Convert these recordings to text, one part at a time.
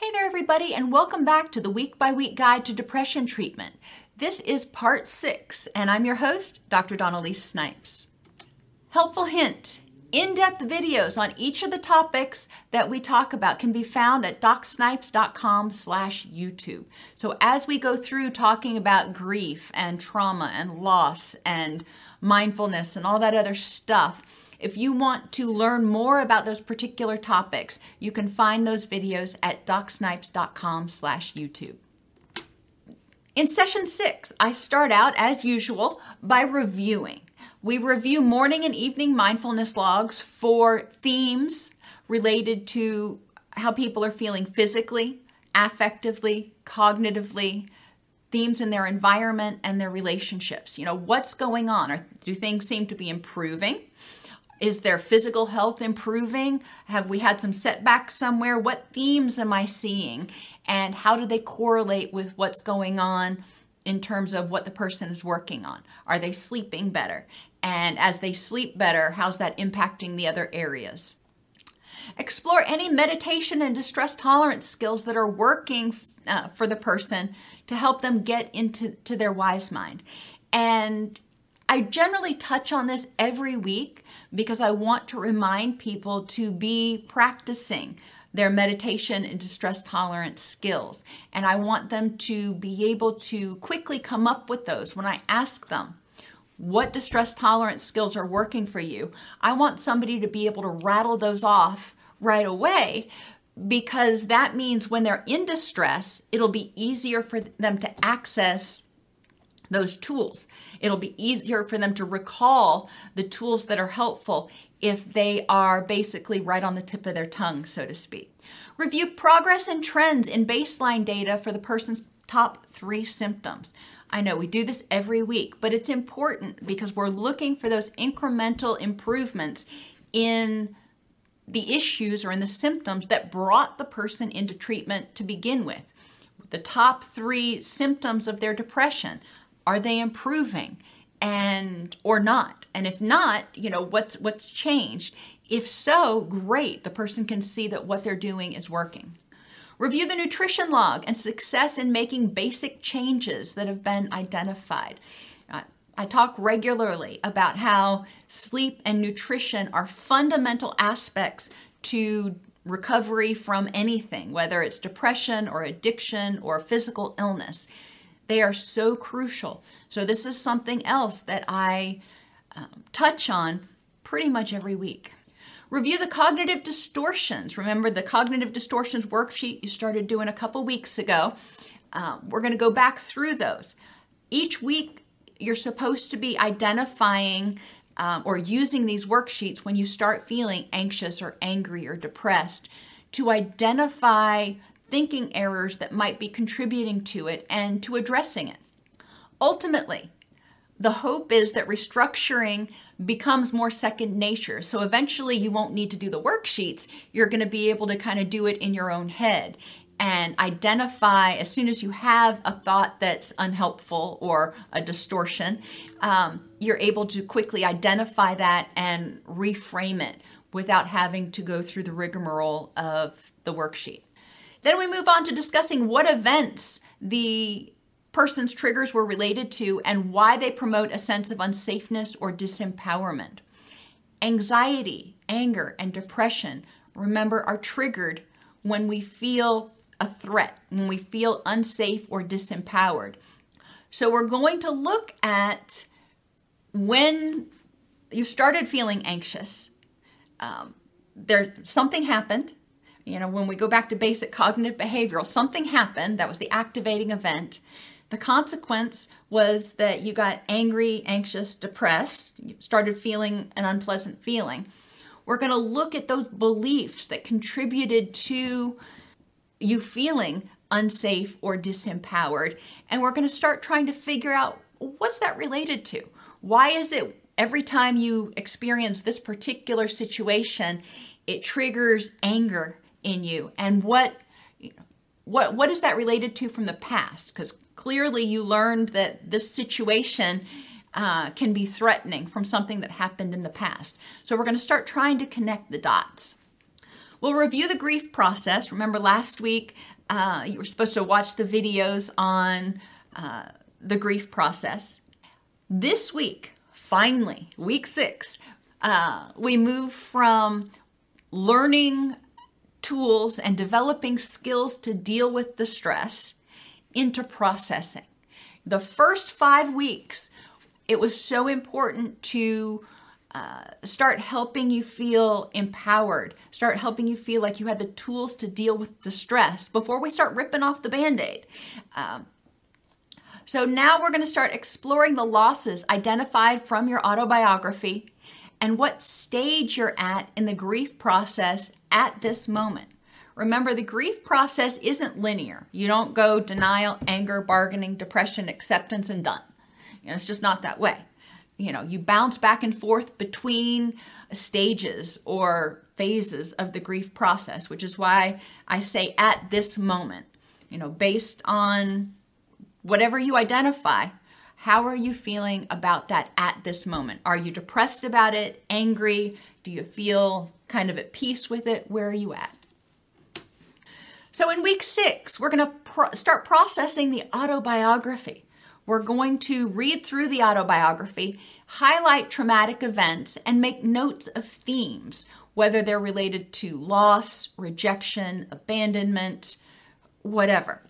Hey there, everybody, and welcome back to the Week by Week Guide to Depression Treatment. This is part six, and I'm your host, Dr. Dawn-Elise Snipes. Helpful hint in depth videos on each of the topics that we talk about can be found at docsnipes.com slash YouTube. So as we go through talking about grief and trauma and loss and mindfulness and all that other stuff, if you want to learn more about those particular topics, you can find those videos at docsnipes.com slash YouTube. In session six, I start out as usual by reviewing. We review morning and evening mindfulness logs for themes related to how people are feeling physically, affectively, cognitively, themes in their environment and their relationships. You know, what's going on? Or do things seem to be improving? Is their physical health improving? Have we had some setbacks somewhere? What themes am I seeing? And how do they correlate with what's going on in terms of what the person is working on? Are they sleeping better? And as they sleep better, how's that impacting the other areas? Explore any meditation and distress tolerance skills that are working uh, for the person to help them get into to their wise mind. And I generally touch on this every week because I want to remind people to be practicing their meditation and distress tolerance skills. And I want them to be able to quickly come up with those when I ask them. What distress tolerance skills are working for you? I want somebody to be able to rattle those off right away because that means when they're in distress, it'll be easier for them to access those tools. It'll be easier for them to recall the tools that are helpful if they are basically right on the tip of their tongue, so to speak. Review progress and trends in baseline data for the person's top three symptoms. I know we do this every week, but it's important because we're looking for those incremental improvements in the issues or in the symptoms that brought the person into treatment to begin with. The top three symptoms of their depression are they improving and or not? And if not, you know, what's what's changed? If so, great. The person can see that what they're doing is working. Review the nutrition log and success in making basic changes that have been identified. I talk regularly about how sleep and nutrition are fundamental aspects to recovery from anything, whether it's depression or addiction or physical illness. They are so crucial. So, this is something else that I um, touch on pretty much every week. Review the cognitive distortions. Remember the cognitive distortions worksheet you started doing a couple weeks ago. Um, we're going to go back through those. Each week, you're supposed to be identifying um, or using these worksheets when you start feeling anxious or angry or depressed to identify thinking errors that might be contributing to it and to addressing it. Ultimately, the hope is that restructuring becomes more second nature. So eventually you won't need to do the worksheets. You're going to be able to kind of do it in your own head and identify as soon as you have a thought that's unhelpful or a distortion, um, you're able to quickly identify that and reframe it without having to go through the rigmarole of the worksheet. Then we move on to discussing what events the person's triggers were related to and why they promote a sense of unsafeness or disempowerment. Anxiety, anger, and depression, remember, are triggered when we feel a threat, when we feel unsafe or disempowered. So we're going to look at when you started feeling anxious. Um, there something happened. You know, when we go back to basic cognitive behavioral, something happened that was the activating event. The consequence was that you got angry, anxious, depressed, you started feeling an unpleasant feeling. We're going to look at those beliefs that contributed to you feeling unsafe or disempowered. And we're going to start trying to figure out what's that related to? Why is it every time you experience this particular situation, it triggers anger in you? And what what what is that related to from the past? Because clearly you learned that this situation uh, can be threatening from something that happened in the past. So we're going to start trying to connect the dots. We'll review the grief process. Remember last week uh, you were supposed to watch the videos on uh, the grief process. This week, finally, week six, uh, we move from learning tools and developing skills to deal with the stress into processing. The first five weeks, it was so important to uh, start helping you feel empowered, start helping you feel like you had the tools to deal with distress before we start ripping off the band aid. Um, so now we're going to start exploring the losses identified from your autobiography and what stage you're at in the grief process at this moment. Remember, the grief process isn't linear. You don't go denial, anger, bargaining, depression, acceptance, and done. You know, it's just not that way you know, you bounce back and forth between stages or phases of the grief process, which is why I say at this moment, you know, based on whatever you identify, how are you feeling about that at this moment? Are you depressed about it, angry? Do you feel kind of at peace with it? Where are you at? So, in week six, we're going to pro- start processing the autobiography. We're going to read through the autobiography, highlight traumatic events, and make notes of themes, whether they're related to loss, rejection, abandonment, whatever.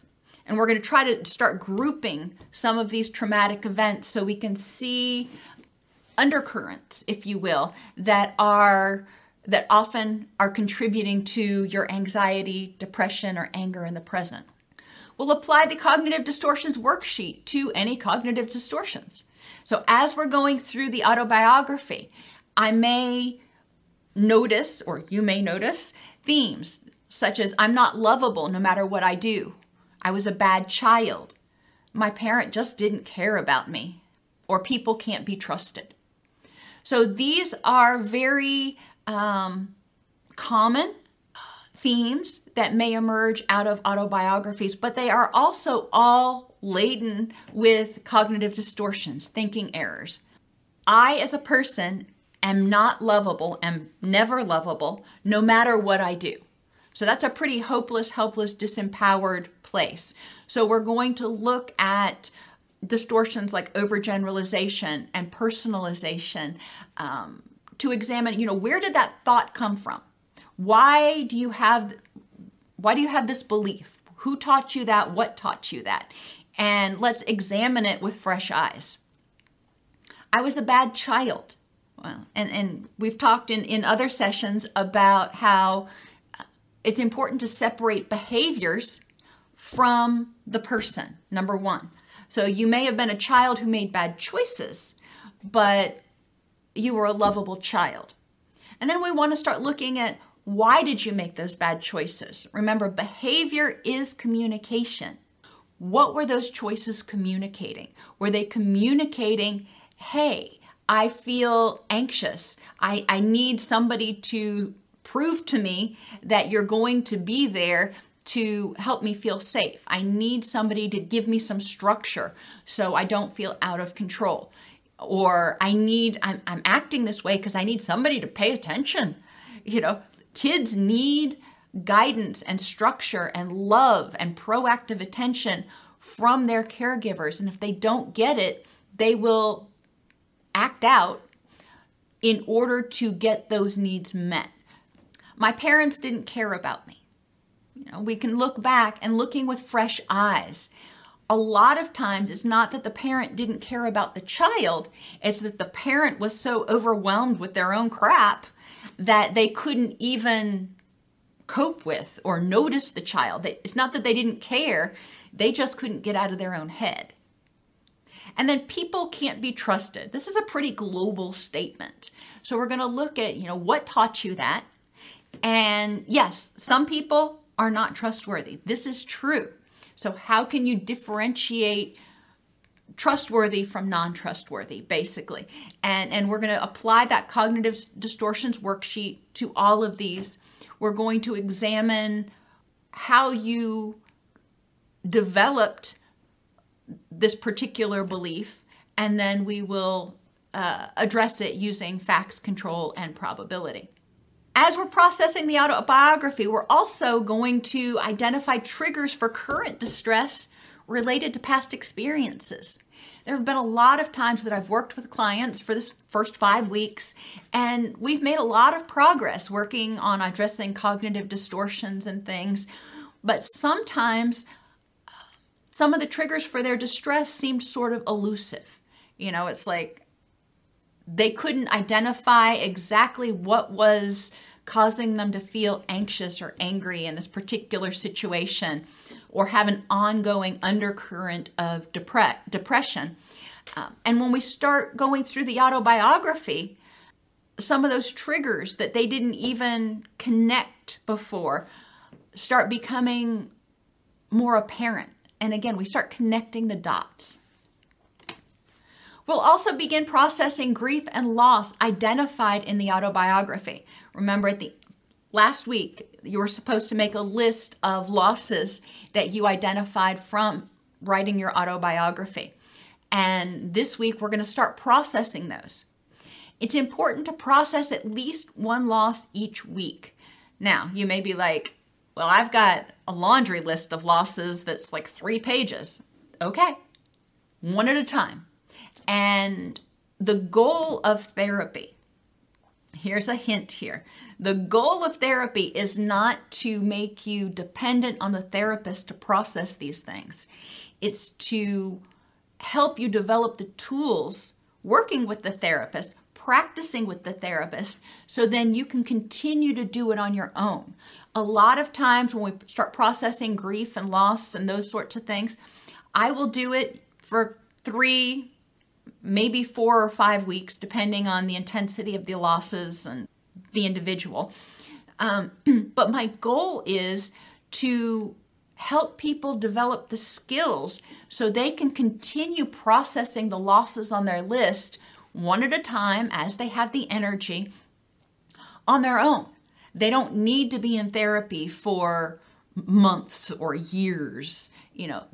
And we're going to try to start grouping some of these traumatic events so we can see undercurrents, if you will, that are that often are contributing to your anxiety, depression, or anger in the present. We'll apply the cognitive distortions worksheet to any cognitive distortions. So as we're going through the autobiography, I may notice, or you may notice, themes such as I'm not lovable no matter what I do. I was a bad child. My parent just didn't care about me. Or people can't be trusted. So these are very um, common themes that may emerge out of autobiographies, but they are also all laden with cognitive distortions, thinking errors. I, as a person, am not lovable, am never lovable, no matter what I do. So that's a pretty hopeless, helpless, disempowered place. So we're going to look at distortions like overgeneralization and personalization um, to examine, you know, where did that thought come from? Why do you have why do you have this belief? Who taught you that? What taught you that? And let's examine it with fresh eyes. I was a bad child. Well, and, and we've talked in, in other sessions about how it's important to separate behaviors from the person, number one. So you may have been a child who made bad choices, but you were a lovable child. And then we want to start looking at why did you make those bad choices? Remember, behavior is communication. What were those choices communicating? Were they communicating, hey, I feel anxious. I, I need somebody to prove to me that you're going to be there to help me feel safe. I need somebody to give me some structure so I don't feel out of control. Or I need, I'm, I'm acting this way because I need somebody to pay attention. You know, Kids need guidance and structure and love and proactive attention from their caregivers. And if they don't get it, they will act out in order to get those needs met. My parents didn't care about me. You know, we can look back and looking with fresh eyes. a lot of times it's not that the parent didn't care about the child, it's that the parent was so overwhelmed with their own crap that they couldn't even cope with or notice the child. It's not that they didn't care, they just couldn't get out of their own head. And then people can't be trusted. This is a pretty global statement. So we're going to look at, you know, what taught you that? And yes, some people are not trustworthy. This is true. So how can you differentiate trustworthy from non-trustworthy basically? And and we're going to apply that cognitive distortions worksheet to all of these. We're going to examine how you developed this particular belief, and then we will uh, address it using facts, control, and probability. As we're processing the autobiography, we're also going to identify triggers for current distress related to past experiences. There have been a lot of times that I've worked with clients for this first five weeks, and we've made a lot of progress working on addressing cognitive distortions and things. But sometimes uh, some of the triggers for their distress seemed sort of elusive. You know, it's like they couldn't identify exactly what was causing them to feel anxious or angry in this particular situation or have an ongoing undercurrent of depre- depression. Um, and when we start going through the autobiography, some of those triggers that they didn't even connect before start becoming more apparent. And again, we start connecting the dots. We'll also begin processing grief and loss identified in the autobiography. Remember, at the last week, you were supposed to make a list of losses that you identified from writing your autobiography. And this week, we're going to start processing those. It's important to process at least one loss each week. Now, you may be like, well, I've got a laundry list of losses that's like three pages. Okay, one at a time. And the goal of therapy, here's a hint here. The goal of therapy is not to make you dependent on the therapist to process these things. It's to help you develop the tools working with the therapist, practicing with the therapist, so then you can continue to do it on your own a lot of times when we start processing grief and loss and those sorts of things, I will do it for three, maybe four or five weeks, depending on the intensity of the losses and the individual. Um, but my goal is to help people develop the skills so they can continue processing the losses on their list one at a time as they have the energy on their own. They don't need to be in therapy for months or years. You know,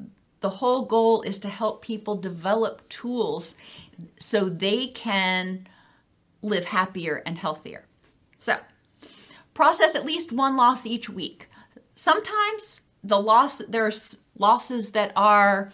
the whole goal is to help people develop tools so they can live happier and healthier. So, process at least one loss each week. Sometimes the loss there's losses that are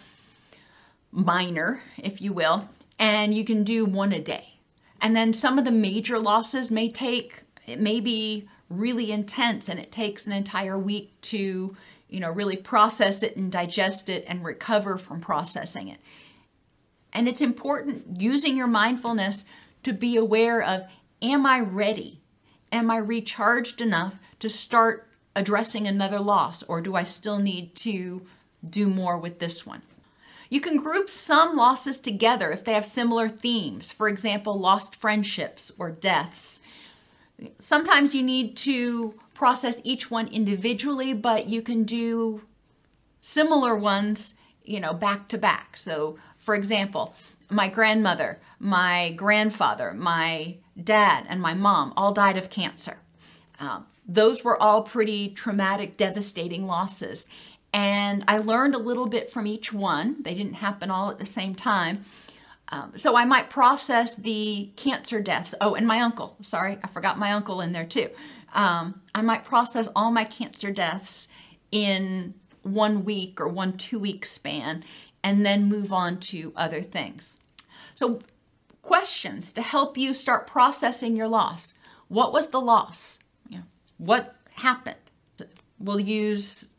minor, if you will, and you can do one a day. And then some of the major losses may take it may be really intense and it takes an entire week to, you know, really process it and digest it and recover from processing it. And it's important using your mindfulness to be aware of am I ready? Am I recharged enough to start addressing another loss or do I still need to do more with this one? You can group some losses together if they have similar themes. For example, lost friendships or deaths. Sometimes you need to process each one individually, but you can do similar ones, you know, back to back. So, for example, my grandmother, my grandfather, my dad, and my mom all died of cancer. Um, those were all pretty traumatic, devastating losses. And I learned a little bit from each one. They didn't happen all at the same time. Um, so I might process the cancer deaths. Oh, and my uncle. Sorry, I forgot my uncle in there too. Um, I might process all my cancer deaths in one week or one two week span and then move on to other things. So, questions to help you start processing your loss. What was the loss? You know, what happened? We'll use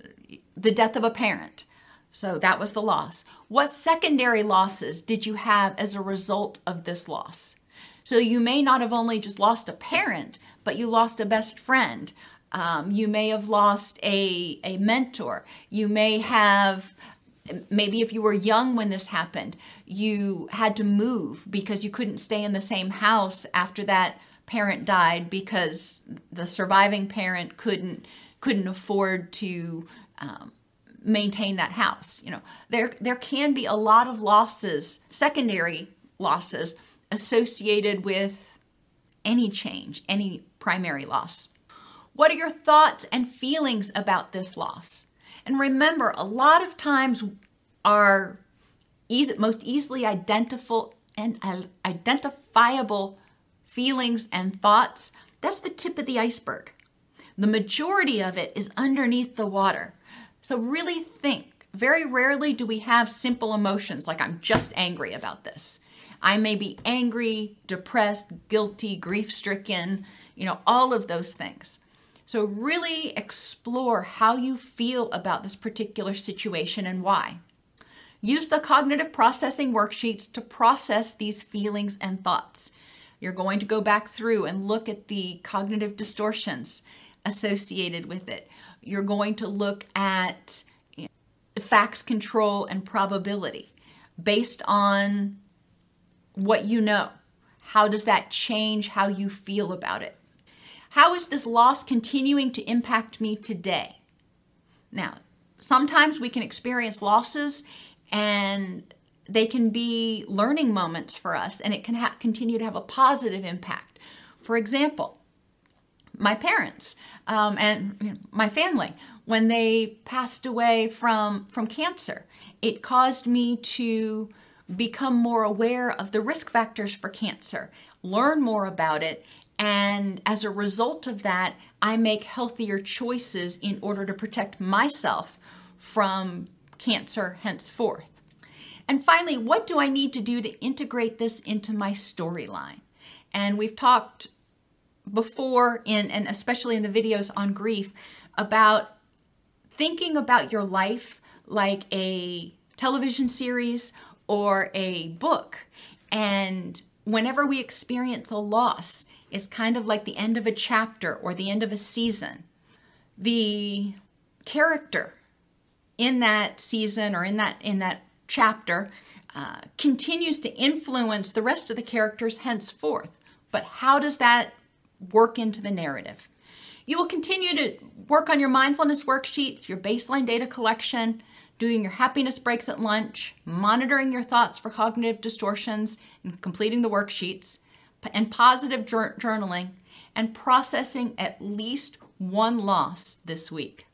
the death of a parent. So that was the loss. What secondary losses did you have as a result of this loss? So you may not have only just lost a parent, but you lost a best friend. Um, you may have lost a, a mentor. You may have, maybe if you were young when this happened, you had to move because you couldn't stay in the same house after that parent died because the surviving parent couldn't couldn't afford to um, maintain that house. You know, there there can be a lot of losses, secondary losses associated with any change, any primary loss. What are your thoughts and feelings about this loss? And remember, a lot of times our easy, most easily identifiable and identifiable feelings and thoughts, that's the tip of the iceberg. The majority of it is underneath the water. So really think. Very rarely do we have simple emotions like I'm just angry about this. I may be angry, depressed, guilty, grief stricken, you know, all of those things. So, really explore how you feel about this particular situation and why. Use the cognitive processing worksheets to process these feelings and thoughts. You're going to go back through and look at the cognitive distortions associated with it. You're going to look at facts control and probability based on what you know. How does that change how you feel about it? How is this loss continuing to impact me today? Now, sometimes we can experience losses and they can be learning moments for us and it can ha- continue to have a positive impact. For example, my parents um, and my family, when they passed away from, from cancer, it caused me to become more aware of the risk factors for cancer, learn more about it, and as a result of that, I make healthier choices in order to protect myself from cancer henceforth. And finally, what do I need to do to integrate this into my storyline? And we've talked before in and especially in the videos on grief about thinking about your life like a television series or a book. And whenever we experience a loss, it's kind of like the end of a chapter or the end of a season. The character in that season or in that in that chapter uh, continues to influence the rest of the characters henceforth. But how does that work into the narrative? You will continue to work on your mindfulness worksheets, your baseline data collection, doing your happiness breaks at lunch, monitoring your thoughts for cognitive distortions, and completing the worksheets, and positive journaling, and processing at least one loss this week.